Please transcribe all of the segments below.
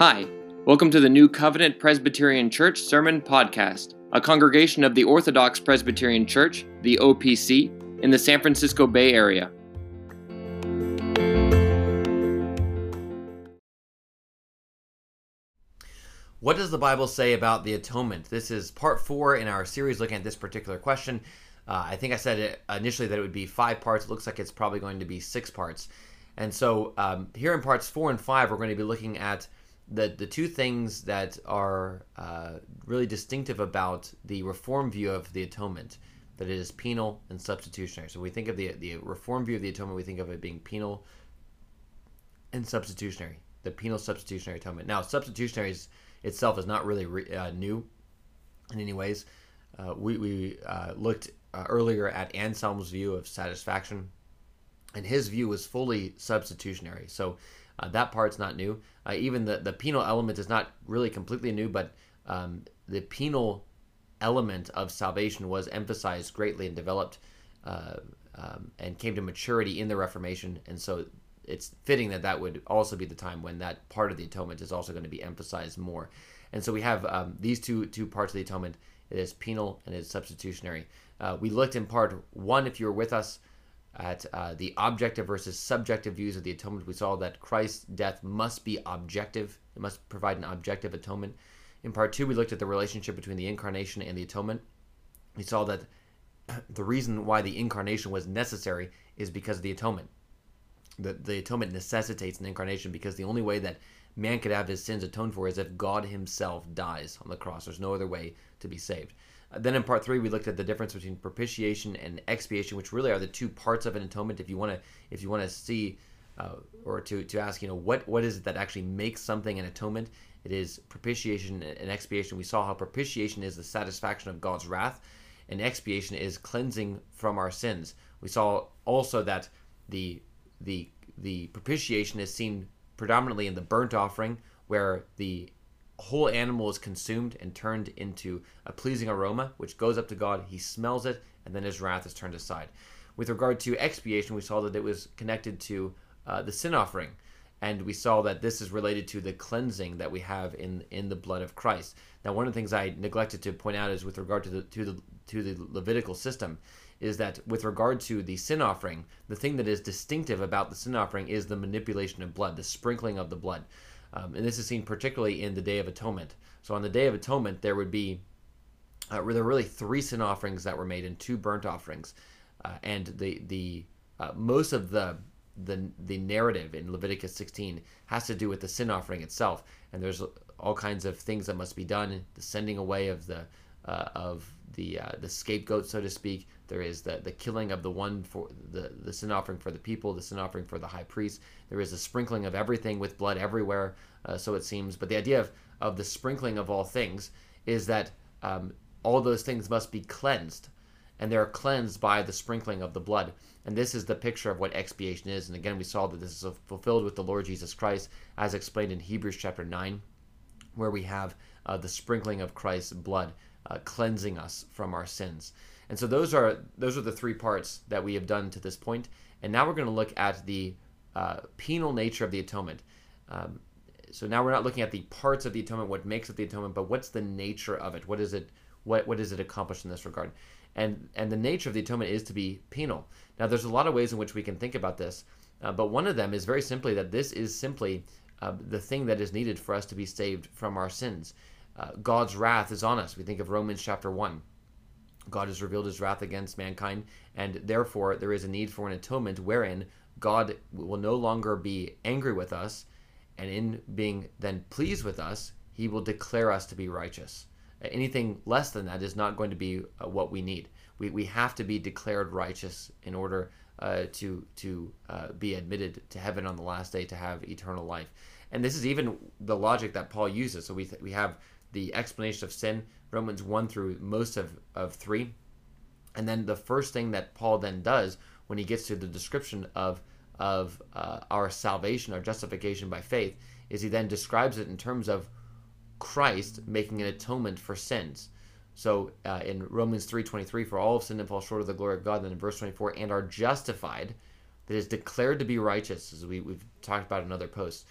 Hi, welcome to the New Covenant Presbyterian Church Sermon Podcast, a congregation of the Orthodox Presbyterian Church, the OPC, in the San Francisco Bay Area. What does the Bible say about the atonement? This is part four in our series looking at this particular question. Uh, I think I said it initially that it would be five parts. It looks like it's probably going to be six parts. And so um, here in parts four and five, we're going to be looking at the the two things that are uh, really distinctive about the reform view of the atonement that it is penal and substitutionary. So we think of the the reform view of the atonement, we think of it being penal and substitutionary. The penal substitutionary atonement. Now, substitutionary is, itself is not really re, uh, new in any ways. Uh, we we uh, looked uh, earlier at Anselm's view of satisfaction, and his view was fully substitutionary. So uh, that part's not new. Uh, even the, the penal element is not really completely new, but um, the penal element of salvation was emphasized greatly and developed uh, um, and came to maturity in the Reformation. And so it's fitting that that would also be the time when that part of the atonement is also going to be emphasized more. And so we have um, these two two parts of the atonement. It is penal and it is substitutionary. Uh, we looked in part one, if you were with us, at uh, the objective versus subjective views of the atonement. We saw that Christ's death must be objective, it must provide an objective atonement. In part two, we looked at the relationship between the incarnation and the atonement. We saw that the reason why the incarnation was necessary is because of the atonement. The, the atonement necessitates an incarnation because the only way that man could have his sins atoned for is if God himself dies on the cross. There's no other way to be saved. Then in part three, we looked at the difference between propitiation and expiation, which really are the two parts of an atonement. If you want to, if you want to see, uh, or to, to ask, you know, what what is it that actually makes something an atonement? It is propitiation and expiation. We saw how propitiation is the satisfaction of God's wrath, and expiation is cleansing from our sins. We saw also that the the the propitiation is seen predominantly in the burnt offering, where the whole animal is consumed and turned into a pleasing aroma, which goes up to God. He smells it, and then his wrath is turned aside. With regard to expiation, we saw that it was connected to uh, the sin offering, and we saw that this is related to the cleansing that we have in in the blood of Christ. Now, one of the things I neglected to point out is with regard to the to the to the Levitical system, is that with regard to the sin offering, the thing that is distinctive about the sin offering is the manipulation of blood, the sprinkling of the blood. Um, and this is seen particularly in the Day of Atonement. So on the Day of Atonement, there would be uh, there were really three sin offerings that were made and two burnt offerings, uh, and the the uh, most of the the the narrative in Leviticus 16 has to do with the sin offering itself, and there's all kinds of things that must be done, the sending away of the uh, of the uh, the scapegoat, so to speak. There is the the killing of the one for the the sin offering for the people, the sin offering for the high priest. There is a sprinkling of everything with blood everywhere, uh, so it seems. But the idea of of the sprinkling of all things is that um, all those things must be cleansed, and they are cleansed by the sprinkling of the blood. And this is the picture of what expiation is. And again, we saw that this is fulfilled with the Lord Jesus Christ, as explained in Hebrews chapter nine, where we have uh, the sprinkling of Christ's blood uh, cleansing us from our sins. And so those are those are the three parts that we have done to this point. And now we're going to look at the uh, penal nature of the atonement. Um, so now we're not looking at the parts of the atonement, what makes up the atonement, but what's the nature of it? What is it? What what does it accomplish in this regard? And and the nature of the atonement is to be penal. Now there's a lot of ways in which we can think about this, uh, but one of them is very simply that this is simply uh, the thing that is needed for us to be saved from our sins uh, God's wrath is on us. We think of Romans chapter 1. God has revealed his wrath against mankind, and therefore there is a need for an atonement wherein God will no longer be angry with us, and in being then pleased with us, he will declare us to be righteous. Anything less than that is not going to be uh, what we need. We, we have to be declared righteous in order uh, to to uh, be admitted to heaven on the last day to have eternal life. And this is even the logic that Paul uses. So we th- we have the explanation of sin, Romans 1 through most of, of 3. And then the first thing that Paul then does when he gets to the description of, of uh, our salvation, our justification by faith, is he then describes it in terms of Christ making an atonement for sins. So uh, in Romans 3.23, for all have sinned and fall short of the glory of God, then in verse 24, and are justified, that is declared to be righteous, as we, we've talked about in other posts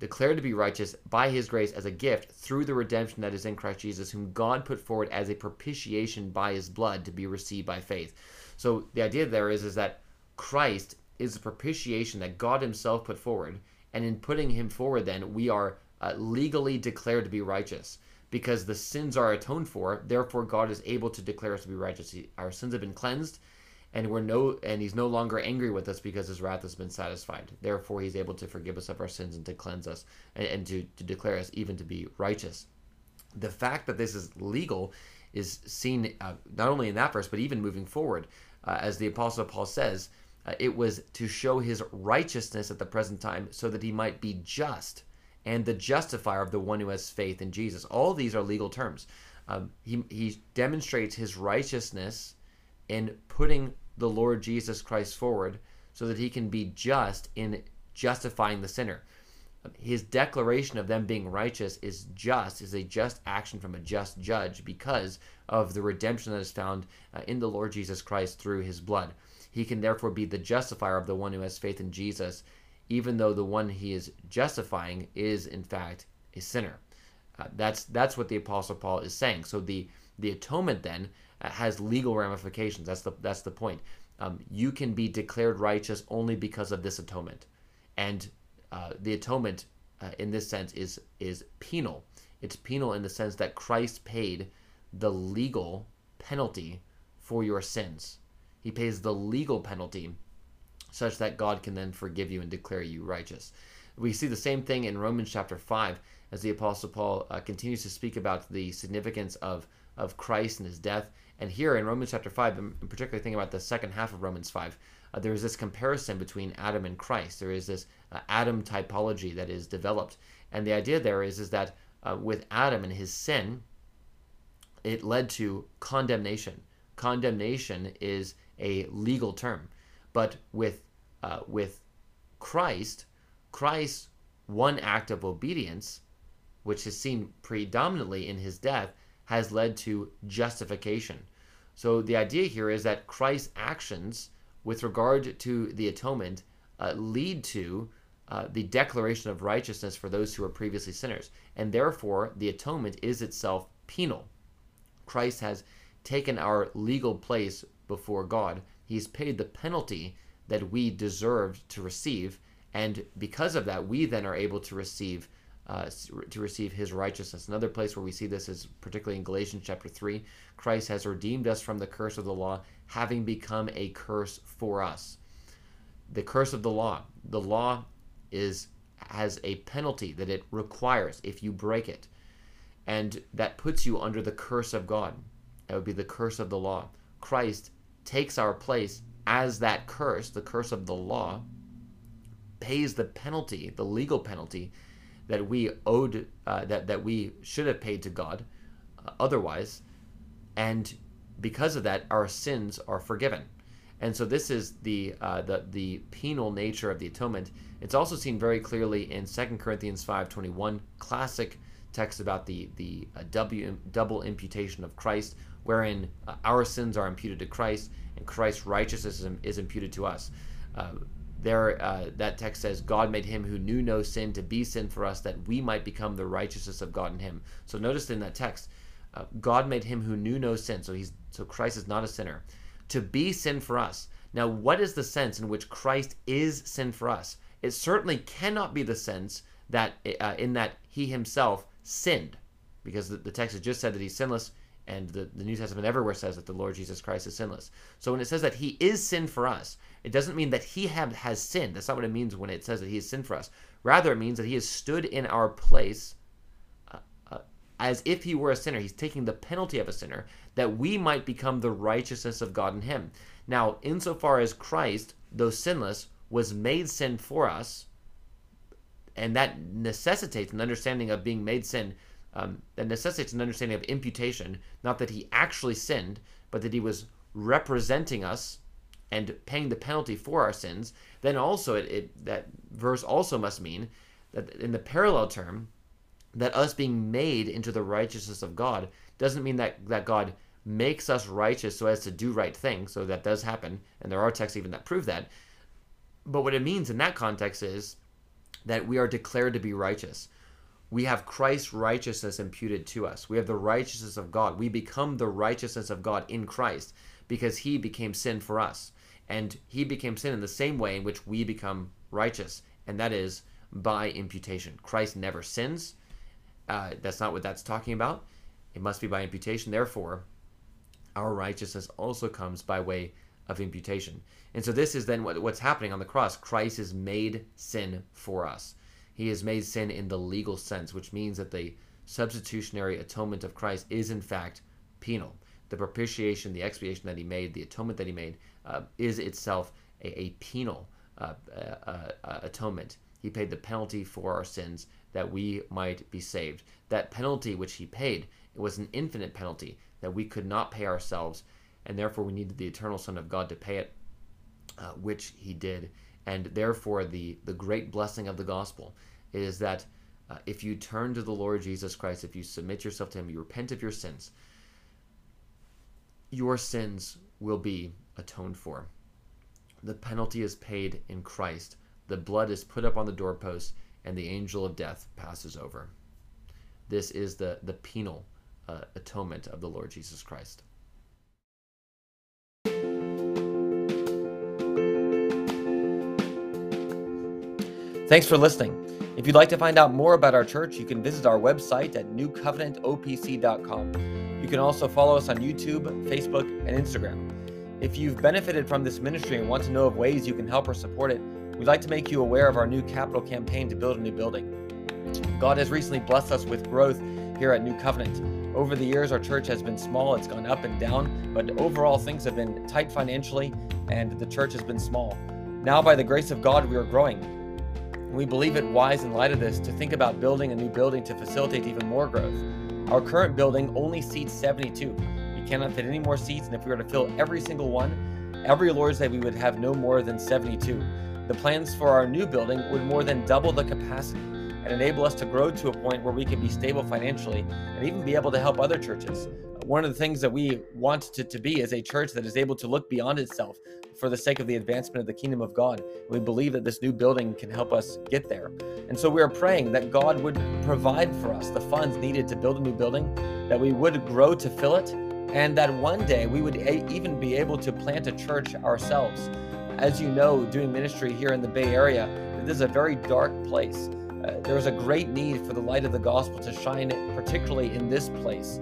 declared to be righteous by his grace as a gift through the redemption that is in Christ Jesus, whom God put forward as a propitiation by his blood to be received by faith. So the idea there is, is that Christ is a propitiation that God himself put forward. And in putting him forward, then, we are uh, legally declared to be righteous because the sins are atoned for. Therefore, God is able to declare us to be righteous. Our sins have been cleansed, and we're no, and He's no longer angry with us because His wrath has been satisfied. Therefore, He's able to forgive us of our sins and to cleanse us and, and to, to declare us even to be righteous. The fact that this is legal is seen uh, not only in that verse, but even moving forward, uh, as the Apostle Paul says. Uh, it was to show his righteousness at the present time so that he might be just and the justifier of the one who has faith in Jesus. All these are legal terms. Um, he, he demonstrates his righteousness in putting the Lord Jesus Christ forward so that he can be just in justifying the sinner. His declaration of them being righteous is just, is a just action from a just judge because of the redemption that is found uh, in the Lord Jesus Christ through his blood. He can therefore be the justifier of the one who has faith in Jesus even though the one he is justifying is in fact a sinner. Uh, that's that's what the apostle Paul is saying. So the the atonement then uh, has legal ramifications. That's the that's the point. Um, you can be declared righteous only because of this atonement, and uh, the atonement uh, in this sense is is penal. It's penal in the sense that Christ paid the legal penalty for your sins. He pays the legal penalty such that God can then forgive you and declare you righteous. We see the same thing in Romans chapter 5 as the Apostle Paul uh, continues to speak about the significance of, of Christ and his death. And here in Romans chapter 5, I'm particularly thinking about the second half of Romans 5, uh, there is this comparison between Adam and Christ. There is this uh, Adam typology that is developed. And the idea there is, is that uh, with Adam and his sin, it led to condemnation. Condemnation is a legal term. But with uh, with Christ, Christ's one act of obedience, which is seen predominantly in his death, has led to justification. So the idea here is that Christ's actions with regard to the atonement uh, lead to uh, the declaration of righteousness for those who were previously sinners. And therefore, the atonement is itself penal. Christ has taken our legal place before God. He's paid the penalty that we deserved to receive, and because of that, we then are able to receive uh, to receive His righteousness. Another place where we see this is particularly in Galatians chapter three. Christ has redeemed us from the curse of the law, having become a curse for us. The curse of the law. The law is has a penalty that it requires if you break it, and that puts you under the curse of God. That would be the curse of the law. Christ takes our place as that curse, the curse of the law, pays the penalty, the legal penalty that we owed, uh, that that we should have paid to God, uh, otherwise, and because of that, our sins are forgiven. And so this is the uh, the the penal nature of the atonement. It's also seen very clearly in 2 Corinthians 5:21, classic text about the the uh, w, double imputation of Christ, wherein uh, our sins are imputed to Christ and Christ's righteousness is imputed to us. There, uh, that text says, God made him who knew no sin to be sin for us, that we might become the righteousness of God in him. So notice in that text, uh, God made him who knew no sin. So he's so Christ is not a sinner, to be sin for us. Now, what is the sense in which Christ is sin for us? It certainly cannot be the sense that uh, in that he himself sinned, because the, the text has just said that he's sinless and the, the New Testament everywhere says that the Lord Jesus Christ is sinless. So when it says that he is sin for us, it doesn't mean that he have, has sinned. That's not what it means when it says that he is sin for us. Rather, it means that he has stood in our place uh, uh, as if he were a sinner. He's taking the penalty of a sinner that we might become the righteousness of God in him. Now, insofar as Christ, though sinless, was made sin for us, and that necessitates an understanding of being made sin um, that necessitates an understanding of imputation, not that he actually sinned, but that he was representing us and paying the penalty for our sins, then also it, it, that verse also must mean that in the parallel term, that us being made into the righteousness of God doesn't mean that, that God makes us righteous so as to do right things. So that does happen, and there are texts even that prove that. But what it means in that context is that we are declared to be righteous. We have Christ's righteousness imputed to us. We have the righteousness of God. We become the righteousness of God in Christ because he became sin for us. And he became sin in the same way in which we become righteous, and that is by imputation. Christ never sins. Uh, that's not what that's talking about. It must be by imputation. Therefore, our righteousness also comes by way of imputation. And so this is then what, what's happening on the cross. Christ is made sin for us. He is made sin in the legal sense, which means that the substitutionary atonement of Christ is in fact penal. The propitiation, the expiation that he made, the atonement that he made, uh, is itself a, a penal uh, uh, uh atonement. He paid the penalty for our sins that we might be saved. That penalty which he paid, it was an infinite penalty that we could not pay ourselves, and therefore we needed the eternal Son of God to pay it, uh, which he did. And therefore, the, the great blessing of the gospel is that uh, if you turn to the Lord Jesus Christ, if you submit yourself to him, you repent of your sins, your sins will be atoned for. The penalty is paid in Christ. The blood is put up on the doorpost, and the angel of death passes over. This is the, the penal uh, atonement of the Lord Jesus Christ. Thanks for listening. If you'd like to find out more about our church, you can visit our website at newcovenantopc.com. You can also follow us on YouTube, Facebook, and Instagram. If you've benefited from this ministry and want to know of ways you can help or support it, we'd like to make you aware of our new capital campaign to build a new building. God has recently blessed us with growth here at New Covenant. Over the years, our church has been small, it's gone up and down, but overall, things have been tight financially, and the church has been small. Now, by the grace of God, we are growing. And we believe it wise in light of this to think about building a new building to facilitate even more growth. Our current building only seats 72. We cannot fit any more seats, and if we were to fill every single one, every Lord's Day we would have no more than 72. The plans for our new building would more than double the capacity and enable us to grow to a point where we can be stable financially and even be able to help other churches. One of the things that we want to, to be is a church that is able to look beyond itself for the sake of the advancement of the kingdom of God. We believe that this new building can help us get there. And so we are praying that God would provide for us the funds needed to build a new building, that we would grow to fill it, and that one day we would a- even be able to plant a church ourselves. As you know, doing ministry here in the Bay Area, this is a very dark place. Uh, there is a great need for the light of the gospel to shine, particularly in this place,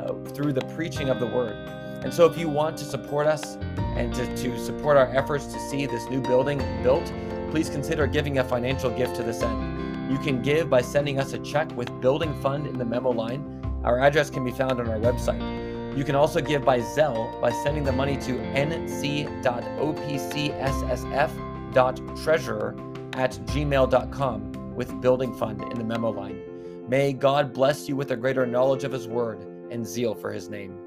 uh, through the preaching of the word. And so, if you want to support us and to, to support our efforts to see this new building built, please consider giving a financial gift to this end. You can give by sending us a check with building fund in the memo line. Our address can be found on our website. You can also give by Zelle by sending the money to nc.opcssf.treasurer at gmail.com with building fund in the memo line. May God bless you with a greater knowledge of his word and zeal for his name.